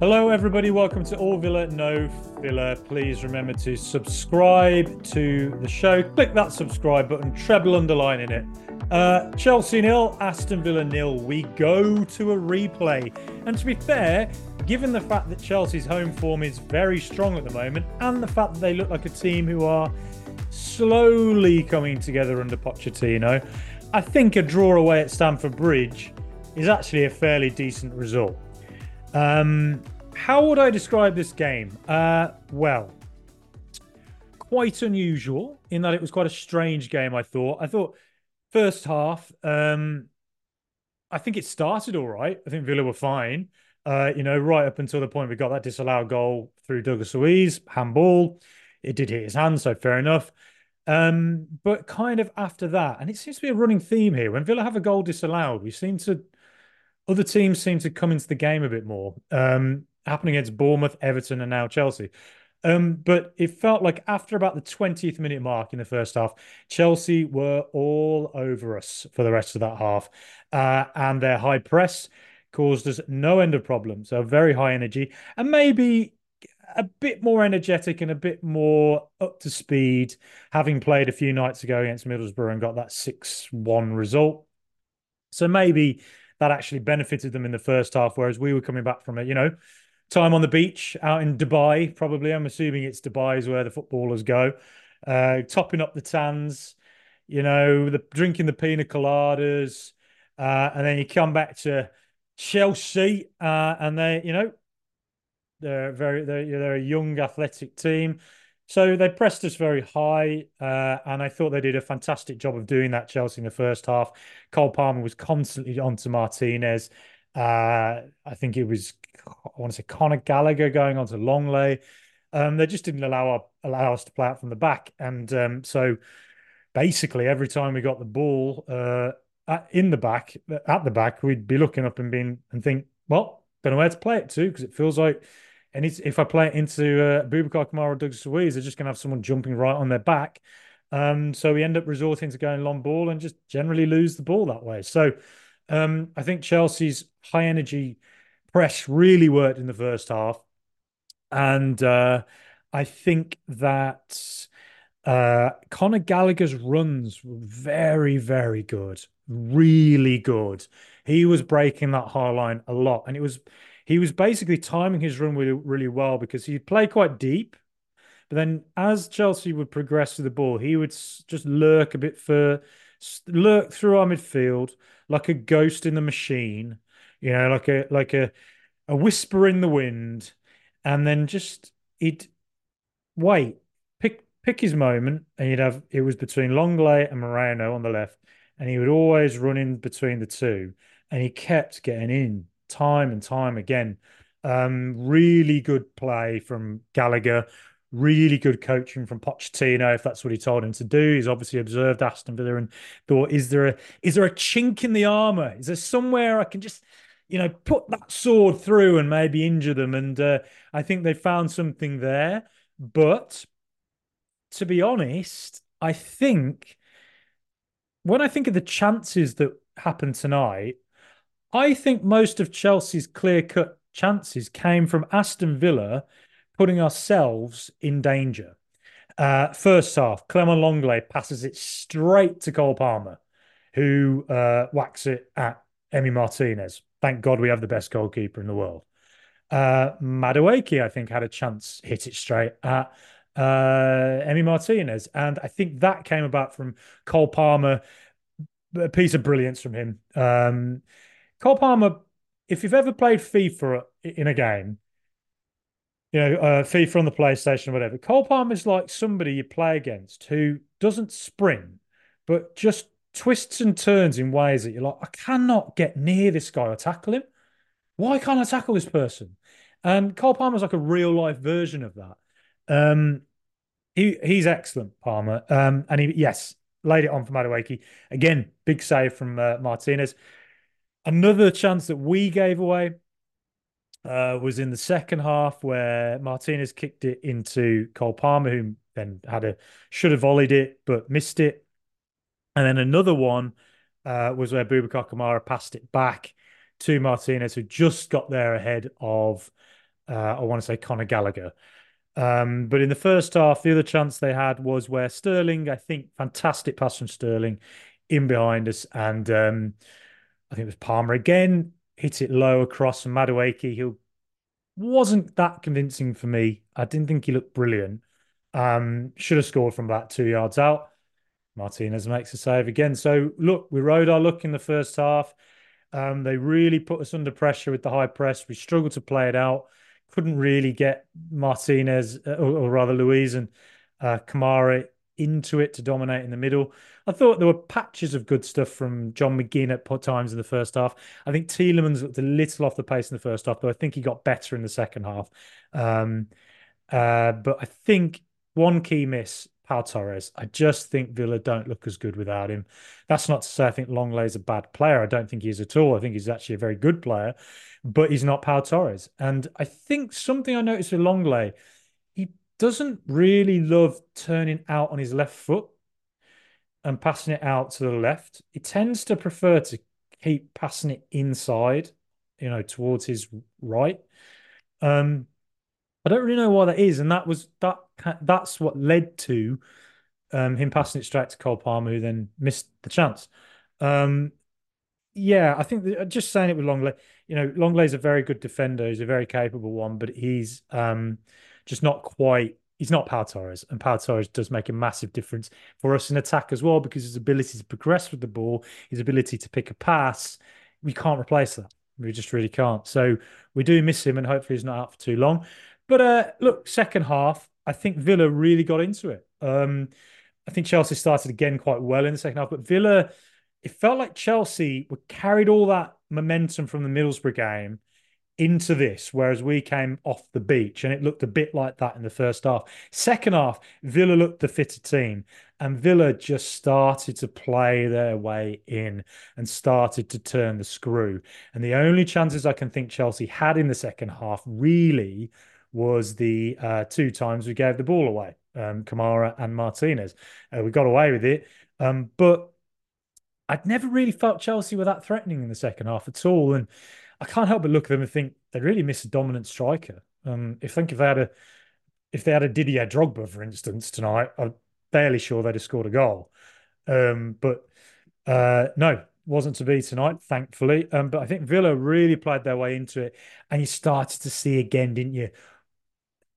Hello, everybody. Welcome to All Villa, No Filler. Please remember to subscribe to the show. Click that subscribe button, treble underline in it. Uh, Chelsea nil, Aston Villa nil. We go to a replay. And to be fair, given the fact that Chelsea's home form is very strong at the moment and the fact that they look like a team who are slowly coming together under Pochettino, I think a draw away at Stamford Bridge is actually a fairly decent result. Um, how would I describe this game? Uh, well, quite unusual in that it was quite a strange game. I thought. I thought first half. Um, I think it started all right. I think Villa were fine. Uh, you know, right up until the point we got that disallowed goal through Douglas Luiz, handball. It did hit his hand, so fair enough. Um, but kind of after that, and it seems to be a running theme here. When Villa have a goal disallowed, we seem to other teams seem to come into the game a bit more. Um, happening against Bournemouth, Everton, and now Chelsea. Um, but it felt like after about the 20th minute mark in the first half, Chelsea were all over us for the rest of that half. Uh, and their high press caused us no end of problems. So very high energy and maybe a bit more energetic and a bit more up to speed, having played a few nights ago against Middlesbrough and got that 6 1 result. So maybe that actually benefited them in the first half, whereas we were coming back from it, you know, time on the beach out in Dubai, probably. I'm assuming it's Dubai is where the footballers go, uh, topping up the tans, you know, the drinking the pina coladas, uh, and then you come back to Chelsea, uh, and they, you know, they're very they're, they're a young athletic team. So they pressed us very high, uh, and I thought they did a fantastic job of doing that. Chelsea in the first half, Cole Palmer was constantly onto Martinez. Uh, I think it was I want to say Conor Gallagher going on to Lenglet. Um, they just didn't allow our, allow us to play out from the back, and um, so basically every time we got the ball uh, at, in the back at the back, we'd be looking up and being and think, well, don't know where to play it to because it feels like and if I play it into uh, Boubacar Kamara or Douglas Luiz, they're just going to have someone jumping right on their back. Um, so we end up resorting to going long ball and just generally lose the ball that way. So um, I think Chelsea's high energy press really worked in the first half. And uh, I think that uh, Conor Gallagher's runs were very, very good, really good. He was breaking that high line a lot. And it was he was basically timing his run really, really well because he'd play quite deep. But then as Chelsea would progress with the ball, he would just lurk a bit further, lurk through our midfield like a ghost in the machine, you know, like a like a a whisper in the wind, and then just he'd wait, pick pick his moment, and you'd have it was between Lenglet and Moreno on the left, and he would always run in between the two, and he kept getting in time and time again. Um, really good play from Gallagher. Really good coaching from Pochettino, if that's what he told him to do. He's obviously observed Aston Villa and thought, is there a is there a chink in the armor? Is there somewhere I can just, you know, put that sword through and maybe injure them? And uh, I think they found something there. But to be honest, I think when I think of the chances that happened tonight, I think most of Chelsea's clear cut chances came from Aston Villa putting ourselves in danger. Uh, first half, Clement Lenglet passes it straight to Cole Palmer, who uh, whacks it at Emi Martinez. Thank God we have the best goalkeeper in the world. Uh, Madueke, I think, had a chance, hit it straight at uh, Emi Martinez. And I think that came about from Cole Palmer, a piece of brilliance from him. Um, Cole Palmer, if you've ever played FIFA in a game, you know, uh, FIFA on the PlayStation or whatever, Cole Palmer is like somebody you play against who doesn't sprint, but just twists and turns in ways that you're like, I cannot get near this guy or tackle him. Why can't I tackle this person? And Cole Palmer's like a real life version of that. Um, he he's excellent, Palmer. Um, and he yes, laid it on for Madueke. Again, big save from uh, Martinez. Another chance that we gave away uh, was in the second half where Martinez kicked it into Cole Palmer, who then had a should have volleyed it but missed it. And then another one uh, was where Boubacar Kamara passed it back to Martinez, who just got there ahead of uh, I want to say Conor Gallagher. Um, but in the first half, the other chance they had was where Sterling, I think, fantastic pass from Sterling in behind us. And um, I think it was Palmer again, hit it low across from Madueke, who wasn't that convincing for me. I didn't think he looked brilliant. Um, should have scored from about two yards out. Martinez makes a save again. So look, we rode our luck in the first half. Um, they really put us under pressure with the high press. We struggled to play it out. Couldn't really get Martinez, uh, or, or rather Luiz and uh, Kamara into it to dominate in the middle. I thought there were patches of good stuff from John McGinn at times in the first half. I think Tielemans looked a little off the pace in the first half, but I think he got better in the second half. Um, uh, but I think one key miss Pau Torres. I just think Villa don't look as good without him. That's not to say I think Lenglet's a bad player. I don't think he is at all. I think he's actually a very good player, but he's not Pau Torres. And I think something I noticed with Lenglet, he doesn't really love turning out on his left foot and passing it out to the left. He tends to prefer to keep passing it inside, you know, towards his right. Um, I don't really know why that is, and that was that. That's what led to um, him passing it straight to Cole Palmer, who then missed the chance. Um, yeah, I think just saying it with Lenglet, You know, Lenglet's a very good defender. He's a very capable one, but he's um, just not quite. He's not Pau Torres, and Pau Torres does make a massive difference for us in attack as well because his ability to progress with the ball, his ability to pick a pass, we can't replace that. We just really can't. So we do miss him, and hopefully he's not out for too long. But uh, look, second half, I think Villa really got into it. Um, I think Chelsea started again quite well in the second half, but Villa, it felt like Chelsea were carried all that momentum from the Middlesbrough game into this, whereas we came off the beach and it looked a bit like that in the first half. Second half, Villa looked the fitter team and Villa just started to play their way in and started to turn the screw. And the only chances I can think Chelsea had in the second half really was the uh, two times we gave the ball away, um, Kamara and Martinez. Uh, we got away with it, um, but I'd never really felt Chelsea were that threatening in the second half at all. And I can't help but look at them and think they really miss a dominant striker. Um, if think if they had a if they had a Didier Drogba, for instance, tonight, I'm fairly sure they'd have scored a goal. Um, but uh, no, wasn't to be tonight, thankfully. Um, but I think Villa really played their way into it, and you started to see again, didn't you?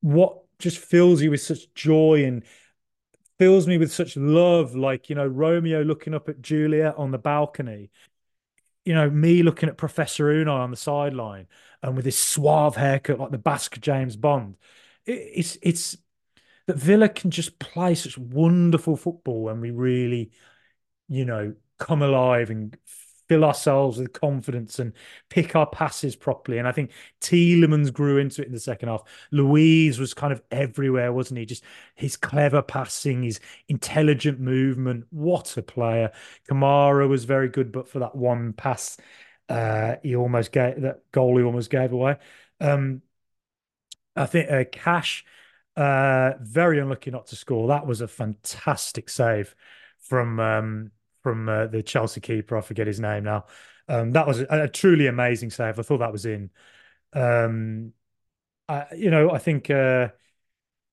what just fills you with such joy and fills me with such love like you know romeo looking up at juliet on the balcony you know me looking at professor unai on the sideline and with his suave haircut like the basque james bond it, it's it's that villa can just play such wonderful football when we really you know come alive and fill ourselves with confidence and pick our passes properly. And I think Tielemans grew into it in the second half. Luiz was kind of everywhere, wasn't he? Just his clever passing, his intelligent movement. What a player. Kamara was very good, but for that one pass, uh, he almost gave that goal he almost gave away. Um, I think uh, Cash, uh, very unlucky not to score. That was a fantastic save from um, from uh, the Chelsea keeper. I forget his name now. Um, that was a, a, truly amazing save. I thought that was in. Um, I, you know, I think uh,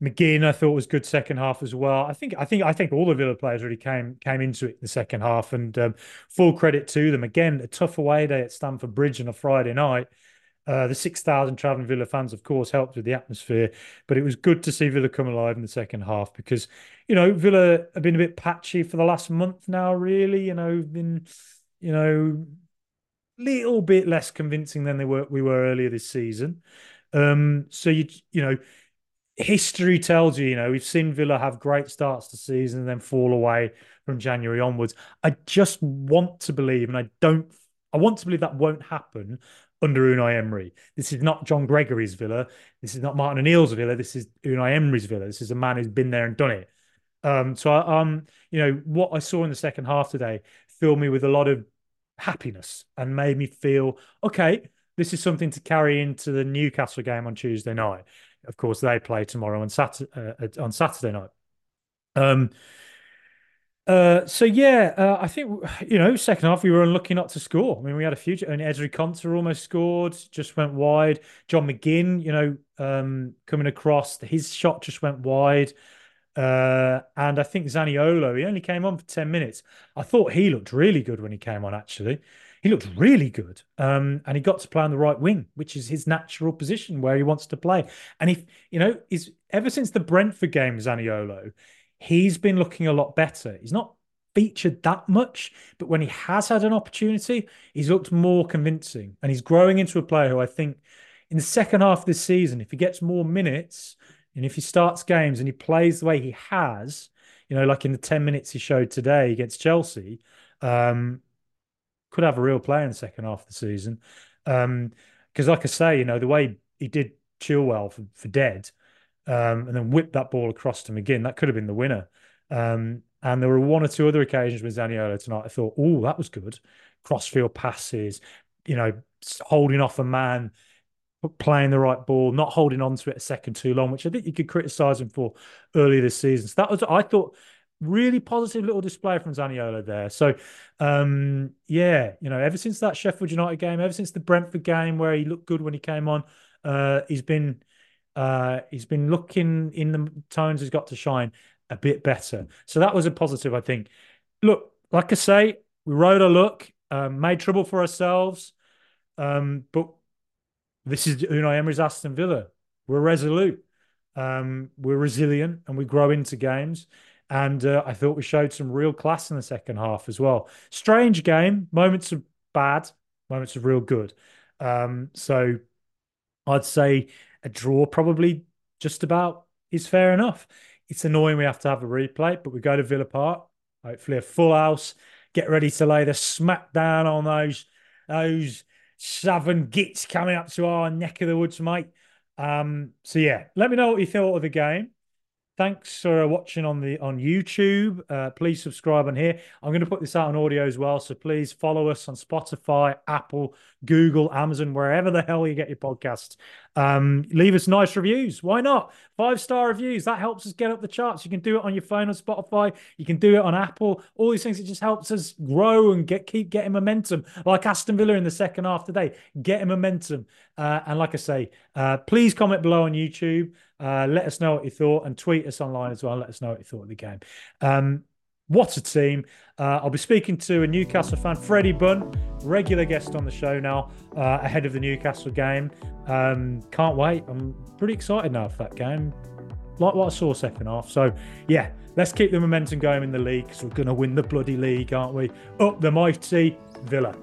McGinn I thought was good second half as well. I think I think I think all the Villa players really came came into it in the second half, and um, full credit to them. Again, a tough away day at Stamford Bridge on a Friday night. Uh, the 6,000 travelling Villa fans, of course, helped with the atmosphere, but it was good to see Villa come alive in the second half because, you know, Villa have been a bit patchy for the last month now, really. You know, been, you know, a little bit less convincing than they were we were earlier this season. Um, so you you know, history tells you, you know, we've seen Villa have great starts to season and then fall away from January onwards. I just want to believe, and I don't I want to believe that won't happen under Unai Emery. This is not John Gregory's Villa. This is not Martin O'Neill's Villa. This is Unai Emery's Villa. This is a man who's been there and done it. Um, so, I, um, you know, what I saw in the second half today filled me with a lot of happiness and made me feel okay. This is something to carry into the Newcastle game on Tuesday night. Of course, they play tomorrow on Saturday uh, on Saturday night. Um, Uh, so yeah, uh, I think you know, second half we were unlucky not to score. I mean, we had a few, and Ezri Konsa almost scored, just went wide. John McGinn, you know, um, coming across, his shot just went wide. Uh, and I think Zaniolo, he only came on for 10 minutes. I thought he looked really good when he came on, actually. He looked really good. Um, and he got to play on the right wing, which is his natural position where he wants to play. And if, you know, is ever since the Brentford game, Zaniolo, he's been looking a lot better. He's not featured that much, but when he has had an opportunity, he's looked more convincing. And he's growing into a player who I think in the second half of this season, if he gets more minutes, and if he starts games and he plays the way he has, you know, like in the 10 minutes he showed today against Chelsea, um, could have a real play in the second half of the season. Because, um, like I say, you know, the way he did Chilwell for, for dead um, and then whipped that ball across to McGinn, that could have been the winner. Um, and there were one or two other occasions with Zaniolo tonight. I thought, oh, that was good. Crossfield passes, you know, holding off a man playing the right ball, not holding on to it a second too long, which I think you could criticise him for earlier this season. So that was, I thought, really positive little display from Zaniolo there. So, um, yeah, you know, ever since that Sheffield United game, ever since the Brentford game where he looked good when he came on, uh, he's been uh, he's been looking in the tones he's got to shine a bit better. So that was a positive, I think. Look, like I say, we rode a look, um, made trouble for ourselves, um, but this is Unai Emery's Aston Villa. We're resolute, um, we're resilient, and we grow into games. And uh, I thought we showed some real class in the second half as well. Strange game, moments of bad, moments of real good. Um, so I'd say a draw probably just about is fair enough. It's annoying we have to have a replay, but we go to Villa Park, hopefully a full house, get ready to lay the smack down on those those Southern Gits coming up to our neck of the woods, mate. Um, so yeah, let me know what you thought of the game. Thanks for watching on the on YouTube. Uh, please subscribe on here. I'm going to put this out on audio as well, so please follow us on Spotify, Apple, Google, Amazon, wherever the hell you get your podcasts. Um, leave us nice reviews. Why not? Five star reviews. That helps us get up the charts. You can do it on your phone on Spotify. You can do it on Apple. All these things. It just helps us grow and get keep getting momentum. Like Aston Villa in the second half today, getting momentum. Uh, and like I say, uh, please comment below on YouTube. Uh, let us know what you thought and tweet us online as well. let us know what you thought of the game. Um, what a team. Uh, I'll be speaking to a Newcastle fan, Freddie Bunn, regular guest on the show now, uh, ahead of the Newcastle game. Um, can't wait. I'm pretty excited now for that game. Like what I saw second half. So, yeah, let's keep the momentum going in the league because we're going to win the bloody league, aren't we? Up the mighty Villa.